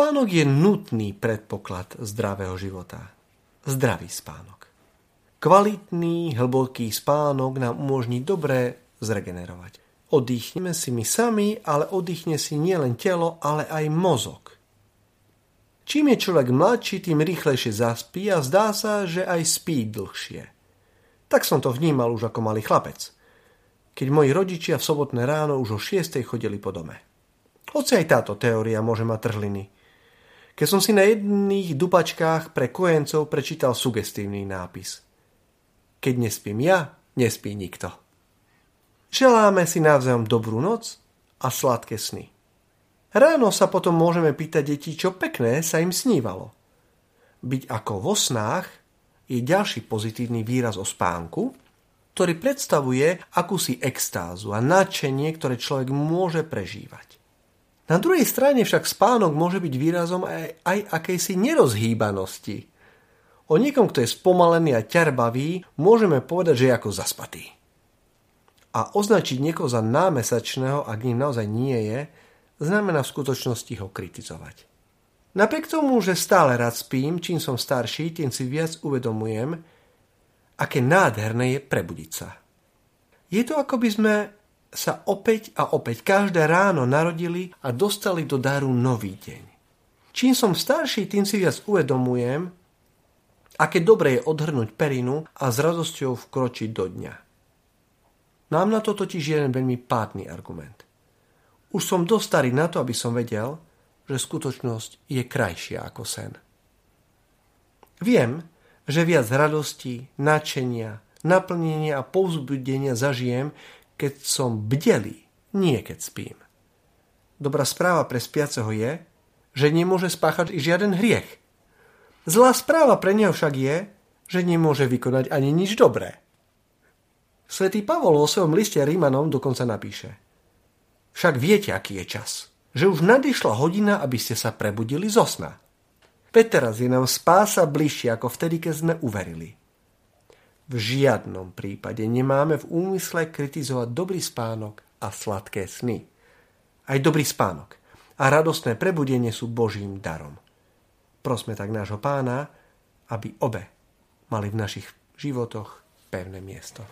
Spánok je nutný predpoklad zdravého života. Zdravý spánok. Kvalitný, hlboký spánok nám umožní dobre zregenerovať. Oddychneme si my sami, ale oddychne si nielen telo, ale aj mozog. Čím je človek mladší, tým rýchlejšie zaspí a zdá sa, že aj spí dlhšie. Tak som to vnímal už ako malý chlapec. Keď moji rodičia v sobotné ráno už o 6. chodili po dome. Hoci aj táto teória môže mať trhliny. Keď som si na jedných dupačkách pre kojencov prečítal sugestívny nápis. Keď nespím ja, nespí nikto. Želáme si navzájom dobrú noc a sladké sny. Ráno sa potom môžeme pýtať deti, čo pekné sa im snívalo. Byť ako vo snách je ďalší pozitívny výraz o spánku, ktorý predstavuje akúsi extázu a nadšenie, ktoré človek môže prežívať. Na druhej strane však spánok môže byť výrazom aj, aj akejsi nerozhýbanosti. O niekom, kto je spomalený a ťarbavý, môžeme povedať, že je ako zaspatý. A označiť niekoho za námesačného, ak ním naozaj nie je, znamená v skutočnosti ho kritizovať. Napriek tomu, že stále rád spím, čím som starší, tým si viac uvedomujem, aké nádherné je prebudiť sa. Je to ako by sme sa opäť a opäť každé ráno narodili a dostali do daru nový deň. Čím som starší, tým si viac uvedomujem, aké dobre je odhrnúť perinu a s radosťou vkročiť do dňa. Mám na to totiž jeden veľmi pádny argument. Už som dosť starý na to, aby som vedel, že skutočnosť je krajšia ako sen. Viem, že viac radosti, nadšenia, naplnenia a povzbudenia zažijem, keď som bdelý, nie keď spím. Dobrá správa pre spiaceho je, že nemôže spáchať žiaden hriech. Zlá správa pre neho však je, že nemôže vykonať ani nič dobré. Svetý Pavol vo svojom liste Rímanom dokonca napíše Však viete, aký je čas, že už nadišla hodina, aby ste sa prebudili zo sna. Veď teraz je nám spása bližšie ako vtedy, keď sme uverili. V žiadnom prípade nemáme v úmysle kritizovať dobrý spánok a sladké sny. Aj dobrý spánok a radostné prebudenie sú Božím darom. Prosme tak nášho pána, aby obe mali v našich životoch pevné miesto.